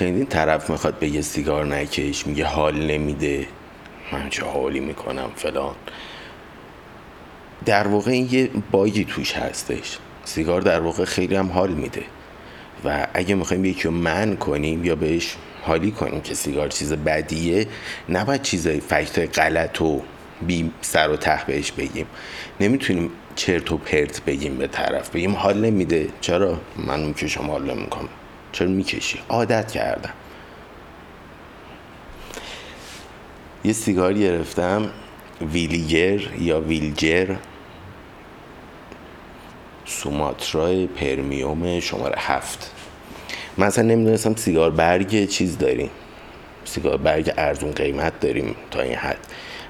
چندین طرف می‌خواد بگه سیگار نکش میگه حال نمیده. من چه حالی می‌کنم فلان. در واقع این یه باگی توش هستش. سیگار در واقع خیلی هم حال میده. و اگه می‌خوایم یکی رو من کنیم یا بهش حالی کنیم که سیگار چیز بدیه نباید چیز فکت غلط و بی سر و ته بهش بگیم. نمی‌تونیم چرت و پرت بگیم به طرف. بگیم حال نمیده. چرا؟ من می‌کشم حال نمی‌کنم. چرا می‌کشی؟ عادت کردم. یه سیگار گرفتم ویلیگر یا ویلجر. سوماترا پرمیوم شماره هفت. من اصلا نمی‌دونستم سیگار برگ چیز داریم. سیگار برگ ارزون قیمت داریم تا این حد.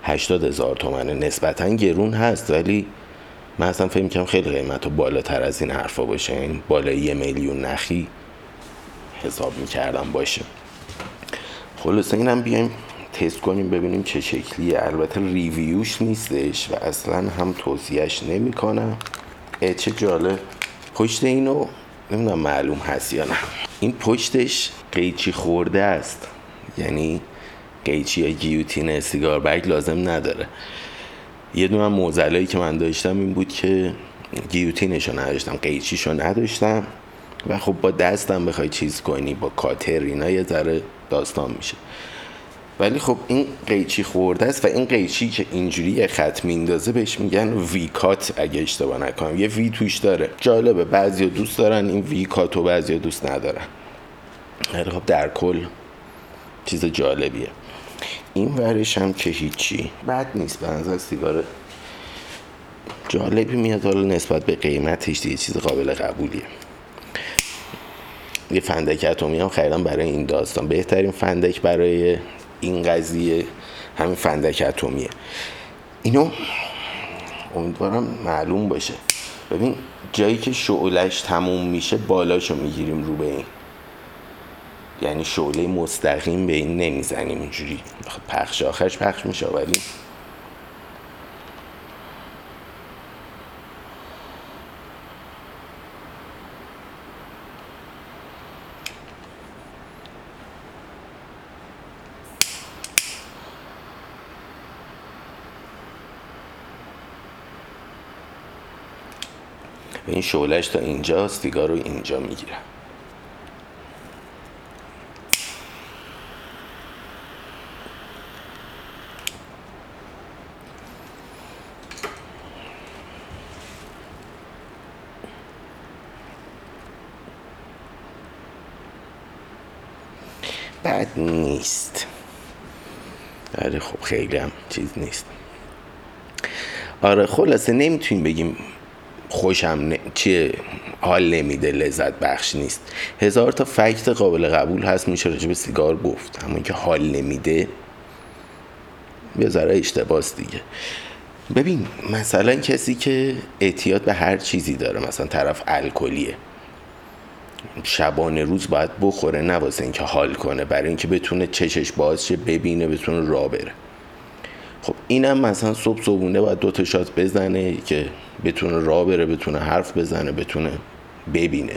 هشتاد هزار تومنه. نسبتا گرون هست ولی من اصلا فکر می‌کنم خیلی قیمت و بالاتر از این حرفا باشه. این بالای یه میلیون نخی. حساب می‌کردم باشه. خلاصه اینم بیایم تست کنیم ببینیم چه شکلیه. البته ریویوش نیستش و اصلا هم توصیهش نمی‌کنم. چه جالب. پشت اینو نمی‌دونم معلوم هست یا نه. این پشتش قیچی خورده است. یعنی قیچی یا گیوتین سیگار برگ لازم نداره. یه دونه موزلایی که من داشتم این بود که گیوتینشو نداشتم قیچیشو نداشتم. و خب با دستم بخوای چیز کنی با کاتر اینا یه ذره داستان میشه. ولی خب این قیچی خورده است و این قیچی که اینجوری خط میندازه بهش میگن وی کات اگه اشتباه نکنم. یه وی توش داره. جالبه بعضی دوست دارن این وی کات و بعضی دوست ندارن. ولی خب در کل چیز جالبیه. این ورش هم که هیچی بد نیست به نظر سیگار جالبی میاد حالا نسبت به قیمتش دیگه چیز قابل قبولیه. یه فندک اتمی هم خریدم برای این داستان. بهترین فندک برای این قضیه همین فندک اتمیه. اینو امیدوارم معلوم باشه. ببین جایی که شعلش تموم میشه بالاشو می‌گیریم رو به این. یعنی شعله مستقیم به این نمی‌زنیم. اینجوری پخش آخرش پخش میشه ولی این شعلش تا اینجا سیگار رو اینجا می‌گیره بد نیست. آره خب خیلی هم چیز نیست. آره خلاصه نمی‌تونیم بگیم خوشم ن... چیه؟ حال نمیده لذت بخش نیست. هزار تا فکت قابل قبول هست میشه راجع به سیگار گفت. همون که حال نمیده یه ذره اشتباس دیگه. ببین مثلا کسی که اعتیاد به هر چیزی داره مثلا طرف الکلیه. شبانه روز باید بخوره نه اینکه حال کنه برای اینکه بتونه چشش باز شه ببینه بتونه را بره. خب اینم مثلا صبح صبحونه باید دو تا شات بزنه که بتونه را بره بتونه حرف بزنه بتونه ببینه.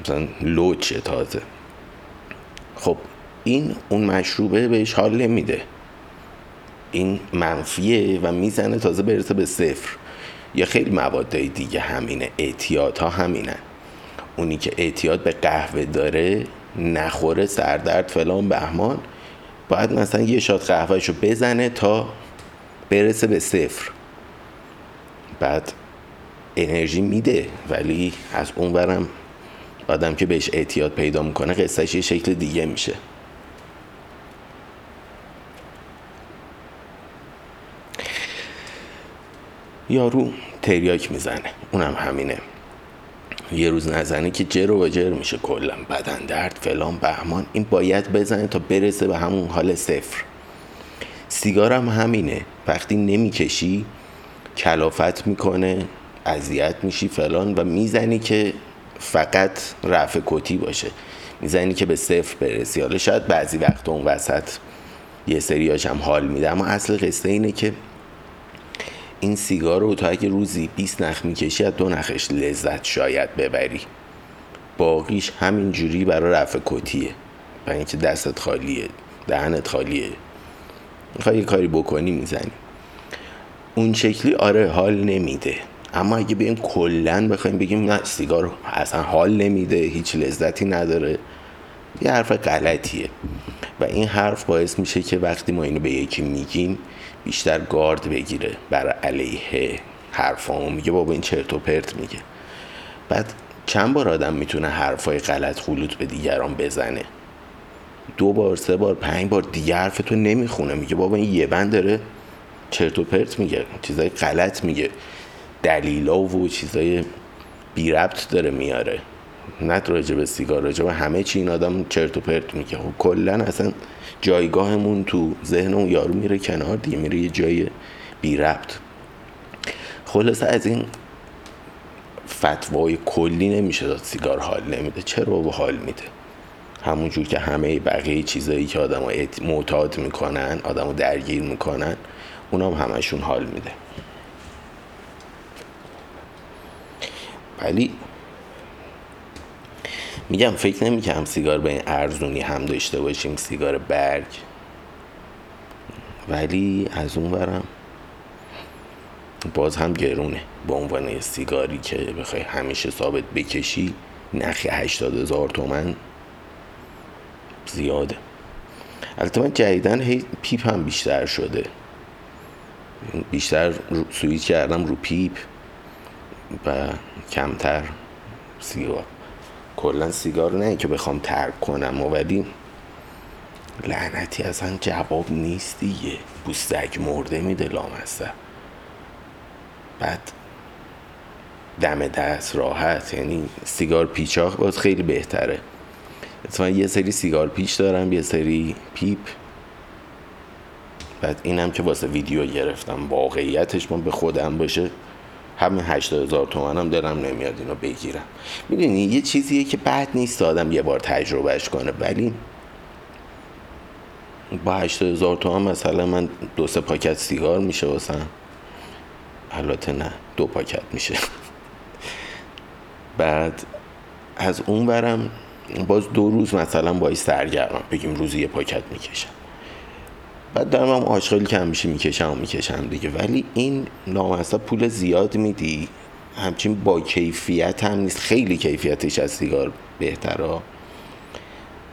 مثلا لوچه تازه. خب این اون مشروبه بهش حال نمیده. این منفیه و می‌زنه تازه برسه به صفر. یا خیلی موادهای دیگه همینه. اعتیاد ها همینه اونی که اعتیاد به قهوه داره نخوره سردرد فلان بهمان. باید مثلا یه شات قهوهشو بزنه تا برسه به صفر. بعد انرژی میده ولی از اون برم آدم که بهش اعتیاد پیدا می‌کنه قصهش یه شکل دیگه میشه. یارو تریاک می‌زنه. اونم همینه. یه روز نزنه که جر و جر میشه. کلا بدن درد فلان بهمان. این باید بزنه تا برسه به همون حال صفر. سیگارم همینه. وقتی نمی‌کشی کلافت می‌کنه اذیت میشی فلان و می‌زنی که فقط رفع کتی باشه. می‌زنی که به صفر برسی. حالا شاید بعضی وقت اون وسط یه سریاش هم حال میده اما اصل قصه اینه که این سیگار رو تا اگه روزی 20 نخ می‌کشی از دو نخش لذت شاید ببری. باقیش همینجوری برای رفع کتیه. و اینکه دستت خالیه دهنت خالیه. می‌خوای یه کاری بکنی می‌زنی. اون شکلی آره حال نمیده. اما اگه بیم کلا بخوایم بگیم نه سیگار اصلا حال نمیده هیچ لذتی نداره. یه حرف غلطیه. و این حرف باعث میشه که وقتی ما اینو به یکی میگیم بیشتر گارد بگیره بر علیه حرفامو میگه بابا این چرت و پرت میگه. بعد چند بار آدم می‌تونه حرفای غلط خلوط به دیگران بزنه؟ دو بار سه بار پنج بار دیگه حرف تو نمی‌خونه. میگه بابا این یه بند داره چرت و پرت میگه چیزای غلط میگه. دلیلا و چیزای بی ربط داره میاره. نه راجع به سیگار راجع به همه چی این آدم چرت و پرت میگه. خب کلا اصلا جایگاهمون تو ذهن اون یارو میره کنار دیگه میره یه جای بی ربط. خلاصه از این فتوای کلی نمیشه داد سیگار حال نمیده. چرا با حال میده؟ همونجور که همه بقیه چیزایی که آدم معتاد می‌کنن آدم درگیر می‌کنن اونام هم همشون حال میده. ولی میگم فکر نمی‌کنم سیگار به این ارزونی هم داشته باشیم سیگار برگ. ولی از اون برم باز هم گرونه. به عنوان سیگاری که بخوای همیشه ثابت بکشی نخی هشتاد هزار تومن زیاده. البته من جدیدن هی پیپ هم بیشتر شده. بیشتر سویچ کردم رو پیپ و کمتر سیگار. کلا سیگار نه که بخوام ترک کنم. ولی لعنتی اصلا جواب نیست دیگه. بو سگ مرده میده لامصب. بعد دم دست راحت یعنی سیگار پیچاخ باز خیلی بهتره. اتفاقا یه سری سیگار پیچ دارم یه سری پیپ. بعد اینم که واسه ویدیو گرفتم واقعیتش من به خودم باشه. همین 80 هزار تومن هم دلم نمیاد اینو بگیرم. می‌دونی یه چیزیه که بد نیست آدم یه بار تجربهش کنه. ولی با 80 هزار تومن مثلا من دو سه پاکت سیگار میشه واسم. البته نه دو پاکت میشه. بعد از اون برم باز دو روز مثلا باید سرگرمم بگیم روزی یه پاکت می‌کشم. بعد دارم هم آشغالی که همیشه می‌کشم و می‌کشم دیگه. ولی این نامسته پول زیاد میدی. همچین با کیفیت هم نیست. خیلی کیفیتش از سیگار بهتره.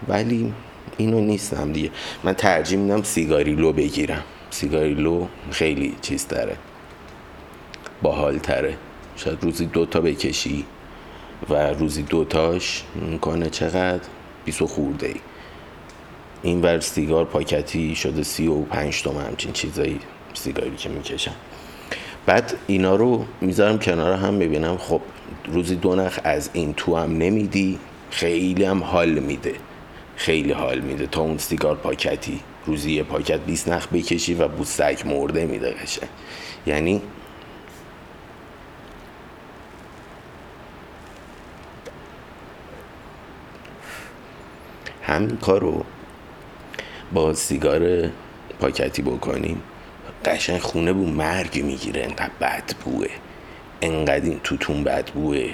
ولی اینو نیستم دیگه. من ترجیح میدم سیگاریلو بگیرم. سیگاریلو خیلی چیز داره باحال تره شاید روزی دوتا بکشی و روزی دوتاش می‌کنه چقدر؟ بیسو خورده ای این ور سیگار پاکتی شده سی و پنج تومن همچین چیزایی سیگاری که می‌کشم. بعد اینا رو می‌ذارم کنار هم ببینم خب روزی دو نخ از این تو هم نمیدی خیلی هم حال میده. خیلی حال میده تا اون سیگار پاکتی روزی یه پاکت 20 نخ بکشی و بوستک مرده میده قشنگ. یعنی همین کارو با سیگار پاکتی بکنیم. قشنگ خونه بو مرگ می‌گیره انقدر بد بوه. انقدر این توتون بد بوه.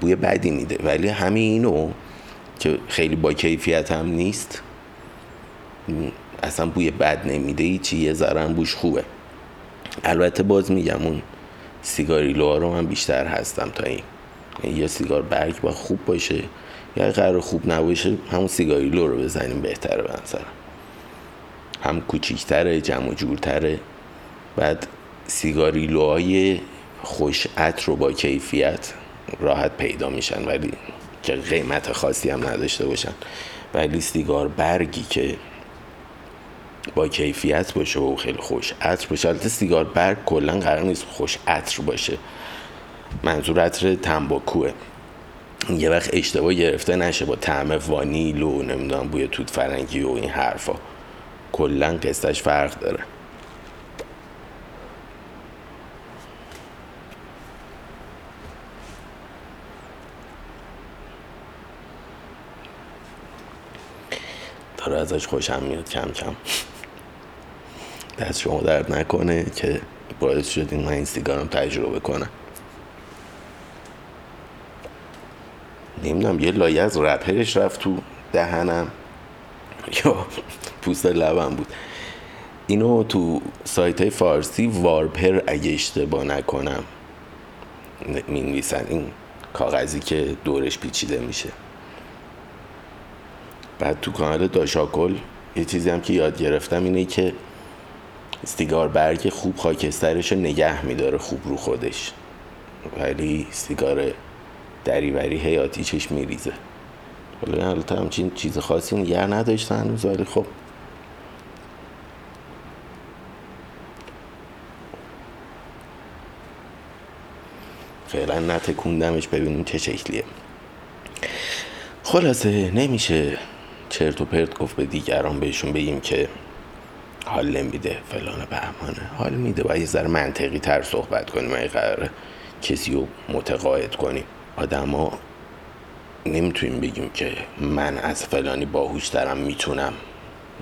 بوی بدی میده. ولی همینو که خیلی با کیفیت هم نیست اصلا بوی بد نمیده. چی یه ذره بوش خوبه. البته باز میگم اون سیگاری رو من بیشتر هستم تا این. یه سیگار برگ با خوب باشه. یا قرار خوب نباشه همون سیگاریلو رو بزنیم بهتره به هم کوچیکتره جمع جورتره. بعد سیگاریلوهای خوش عطر رو با کیفیت راحت پیدا میشن ولی که قیمت خاصی هم نداشته باشن. ولی سیگار برگی که با کیفیت باشه و خیلی خوش عطر باشه. البته سیگار برگ کلا قرار نیست خوش عطر باشه. منظور عطر تنباکوه. یه وقت اشتباه گرفته نشه با طعم وانیل و نمی‌دونم بوی توت فرنگی و این حرفا. کلا قصهش فرق داره. داره ازش خوشم میاد کم کم. دست شما درد نکنه که باعث شد این من این سیگارم تجربه کنم. نمی‌دونم یه لایه از رپرش رفت تو دهنم. یا پوست لبم بود. اینو تو سایت های فارسی وارپر اگه اشتباه نکنم می نویسن این کاغذی که دورش پیچیده میشه. بعد تو کانال داشاکل یه چیزی هم که یاد گرفتم اینه که سیگار برگ خوب خاکسترش رو نگه میداره خوب رو خودش. ولی سیگار دریوری هیاتی چش میریزه. حالا البته همچین چیز خاصی نگه نداشتن هنوز ولی خب. فعلا نتکوندمش ببینیم چه شکلیه. خلاصه نمیشه چرت و پرت گفت به دیگران بهشون بگیم که حال نمیده فلان بهمانه حال میده باید یه ذره منطقی تر صحبت کنیم اگه قراره کسی رو متقاعد کنیم. آدما نمی‌تونیم بگیم که من از فلانی باهوشترم می‌تونم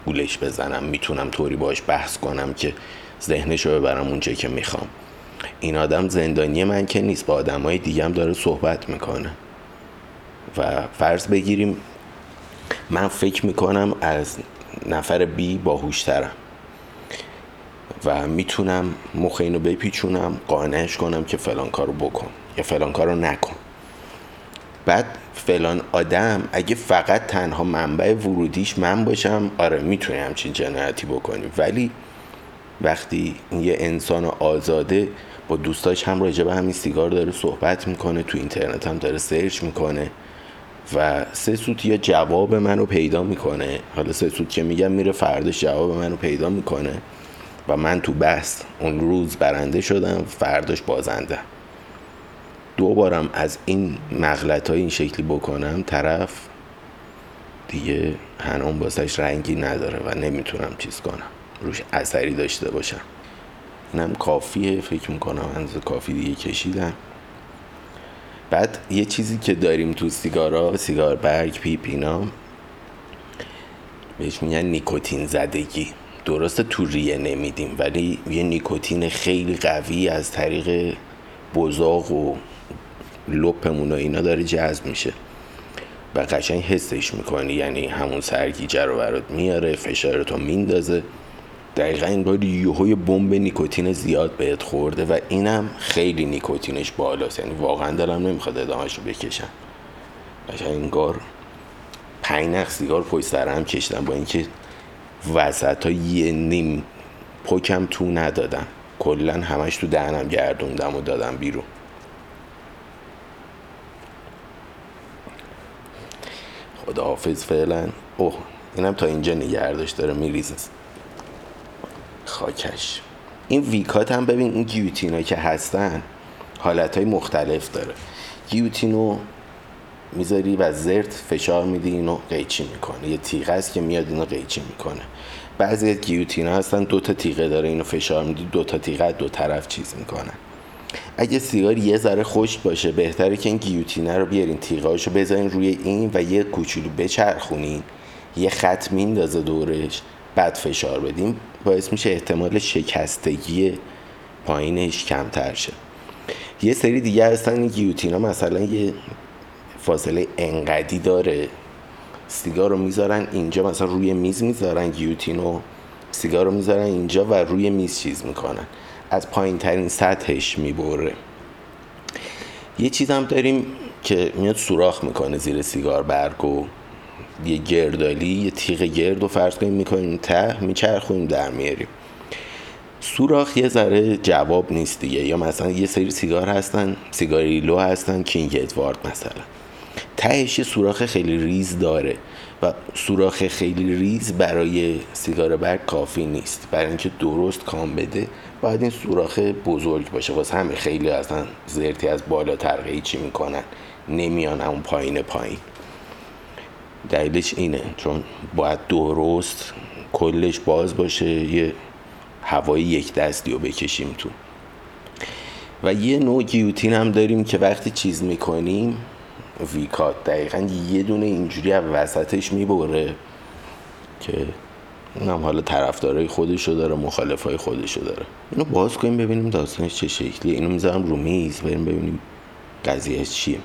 گولش بزنم می‌تونم طوری باش بحث کنم که ذهنش رو ببرم اونجا که می‌خوام. این آدم زندانی من که نیست با آدم های دیگه هم داره صحبت می‌کنه. و فرض بگیریم من فکر می‌کنم از نفر بی باهوشترم و می‌تونم مخ اینو بپیچونم قانعش کنم که فلان کارو بکن یا فلان کارو نکن. بعد فلان آدم اگه فقط تنها منبع ورودیش من باشم آره می‌تونی همچین جنایتی بکنیم ولی وقتی یه انسان آزاده با دوستاش هم راجع به همین سیگار داره صحبت می‌کنه تو اینترنت هم داره سرچ می‌کنه و سه سوت یا جواب منو پیدا می‌کنه. حالا سه سوت که میگم میره فرداش جواب منو پیدا می‌کنه و من تو بحث اون روز برنده شدم فرداش بازنده. دوبارم از این مغلط های این شکلی بکنم طرف دیگه هنوم باسش رنگی نداره و نمی‌تونم چیز کنم. روش اثری داشته باشم. اینم کافیه فکر می‌کنم انزه کافی دیگه کشیدم. بعد یه چیزی که داریم تو سیگارا سیگار برگ پیپ اینا بهش میگن نیکوتین زدگی. درسته تو ریه نمیدیم ولی یه نیکوتین خیلی قوی از طریق بزاق و لپمون و اینا داره جذب میشه. و قشنگ حسش می‌کنی. یعنی همون سرگیجه رو برات میاره فشارتو میندازه. دقیقا این بار یوهای بمب نیکوتین زیاد بهت خورده و اینم خیلی نیکوتینش بالاست. یعنی واقعا دلم نمی‌خواد ادامهش رو بکشم. قشنگ انگار پنج نخ سیگار پشت سر هم کشتم با اینکه وسط یه نیم پکم تو ندادم. کلا همش تو دهنم گردوندم و دادم بیرون. خداحافظ فعلا. اوه اینم تا اینجا نگردش داره میریزه. خاکش. این ویکات هم ببین این گیوتین که هستن حالت های مختلف داره. گیوتینو می‌ذاری و زرت فشار میدی اینو قیچی می‌کنه. یه تیغه است که میاد اینو قیچی می‌کنه. بعضی از گیوتین هستن دو تا تیغه داره اینو فشار میدی دو تا تیغه دو طرف چیز می‌کنن. اگه سیگار یه ذره خشک باشه بهتره که این گیوتینه رو بیارین تیغهاشو بذارین روی این و یه کوچولو بچرخونین. یه خط میندازه دورش بعد فشار بدیم باعث میشه احتمال شکستگی پایینش کمتر شه. یه سری دیگه هستن این گیوتینا مثلا یه فاصله انقدی داره. سیگار رو می‌ذارن اینجا مثلا روی میز می‌ذارن گیوتینو سیگار رو می‌ذارن اینجا و روی میز چیز می‌کنن. از پایین ترین سطحش می‌بره. یه چیز هم داریم که میاد سوراخ می‌کنه زیر سیگار برگ و یه گردالی یه تیغ گرد و فرض کنیم می‌کنیم ته میچرخونیم در میاریم. سوراخ یه ذره جواب نیست دیگه. یا مثلا یه سری سیگار هستن cigarillo هستن King Edward مثلا. تهش یه سوراخ خیلی ریز داره. و سوراخ خیلی ریز برای سیگار برگ کافی نیست. برای اینکه درست کام بده باید این سوراخ بزرگ باشه. واسه همه خیلی اصلا زرتی از بالا ترقی چی می‌کنن؟ نمیان همون پایین پایین. دلیلش اینه چون باید درست کلش باز باشه یه هوای یک دستی رو بکشیم تو. و یه نوع گیوتین هم داریم که وقتی چیز می‌کنیم ویکات دقیقا یه دونه اینجوری از وسطش می‌بره که اونم حالا طرفدارای خودشو داره مخالفای خودشو داره. اینو باز کنیم ببینیم داستانش چه شکلیه. اینو می‌ذارم رو میز بریم ببینیم قضیهش چیه.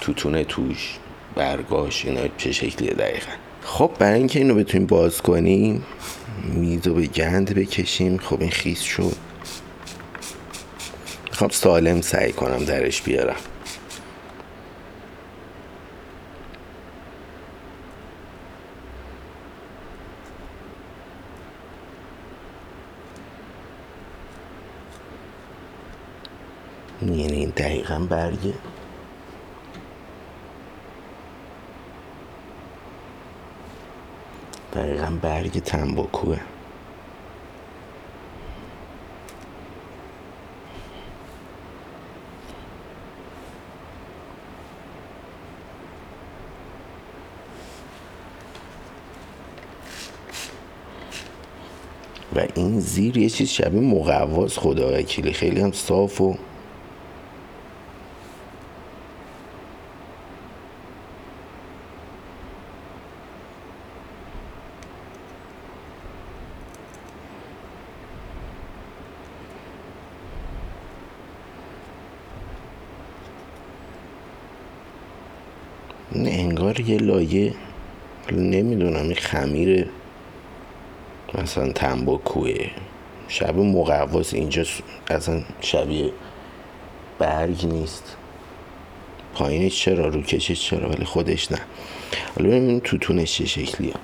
توتونه توش برگاش اینا چه شکلیه دقیقا. خب برای اینکه اینو بتونیم باز کنیم میزو به گند بکشیم. خب این خیس شد. خب سالم سعی کنم درش بیارم. یعنی این دقیقا برگه دقیقا برگ تنباکوه. و این زیر یه چیز شبیه مقواز خدا وکیلی خیلی هم صاف و انگار یه لایه نمی‌دونم این خمیر مثلا تنباکوه. شب مقواس اینجا اصلا شبیه برگ نیست. پایینش چرا؟ رو کشش چرا؟ ولی خودش نه. حالا ببینیم توتونش چه شکلیه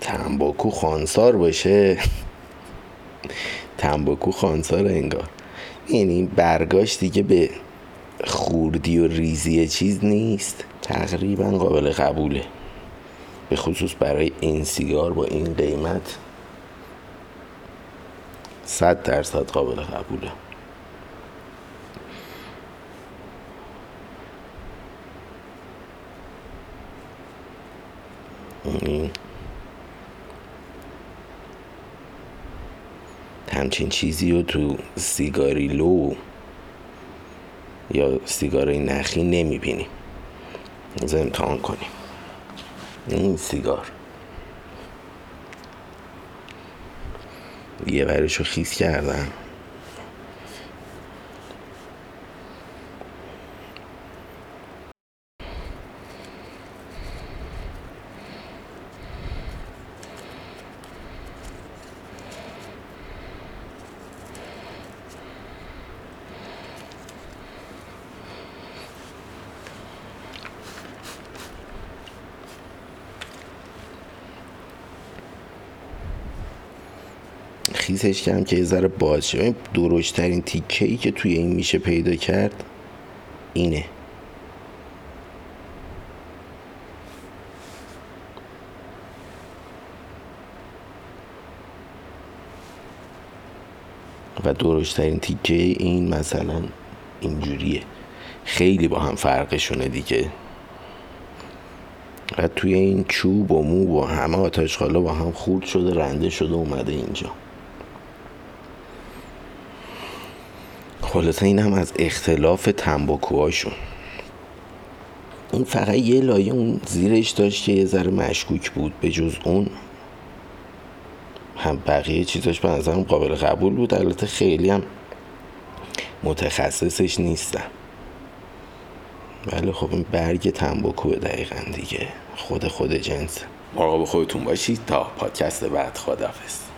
تنباکو خانسار باشه. تنباکو خانسار انگار. یعنی برگاش دیگه به خوردی و ریزی چیز نیست. تقریبا قابل قبوله. به خصوص برای این سیگار با این قیمت صد درصد قابل قبوله این همچین چیزی رو تو سیگاری لو یا سیگاری نخی نمی‌بینیم از امتحان کنیم. این سیگار. یه برش رو خیس کردم. خیسش کردم که یه ذره باز شه. این درشترین تیکه ای که توی این میشه پیدا کرد اینه. و درشترین تیکه این مثلا اینجوریه. خیلی با هم فرقشونه دیگه. و توی این چوب و مو و همه آتش خالا با هم خورد شده رنده شده اومده اینجا. خلاصه این هم از اختلاف تنباکوهاشون. این فقط یه لایه اون زیرش داشت که یه ذره مشکوک بود به جز اون. هم بقیه چیزاش به نظرم قابل قبول بود البته خیلی هم متخصصش نیستم ولی خب این برگ تنباکو دقیقا دیگه. خود خود جنس. مراقب خودتون باشید تا پادکست بعد خدافز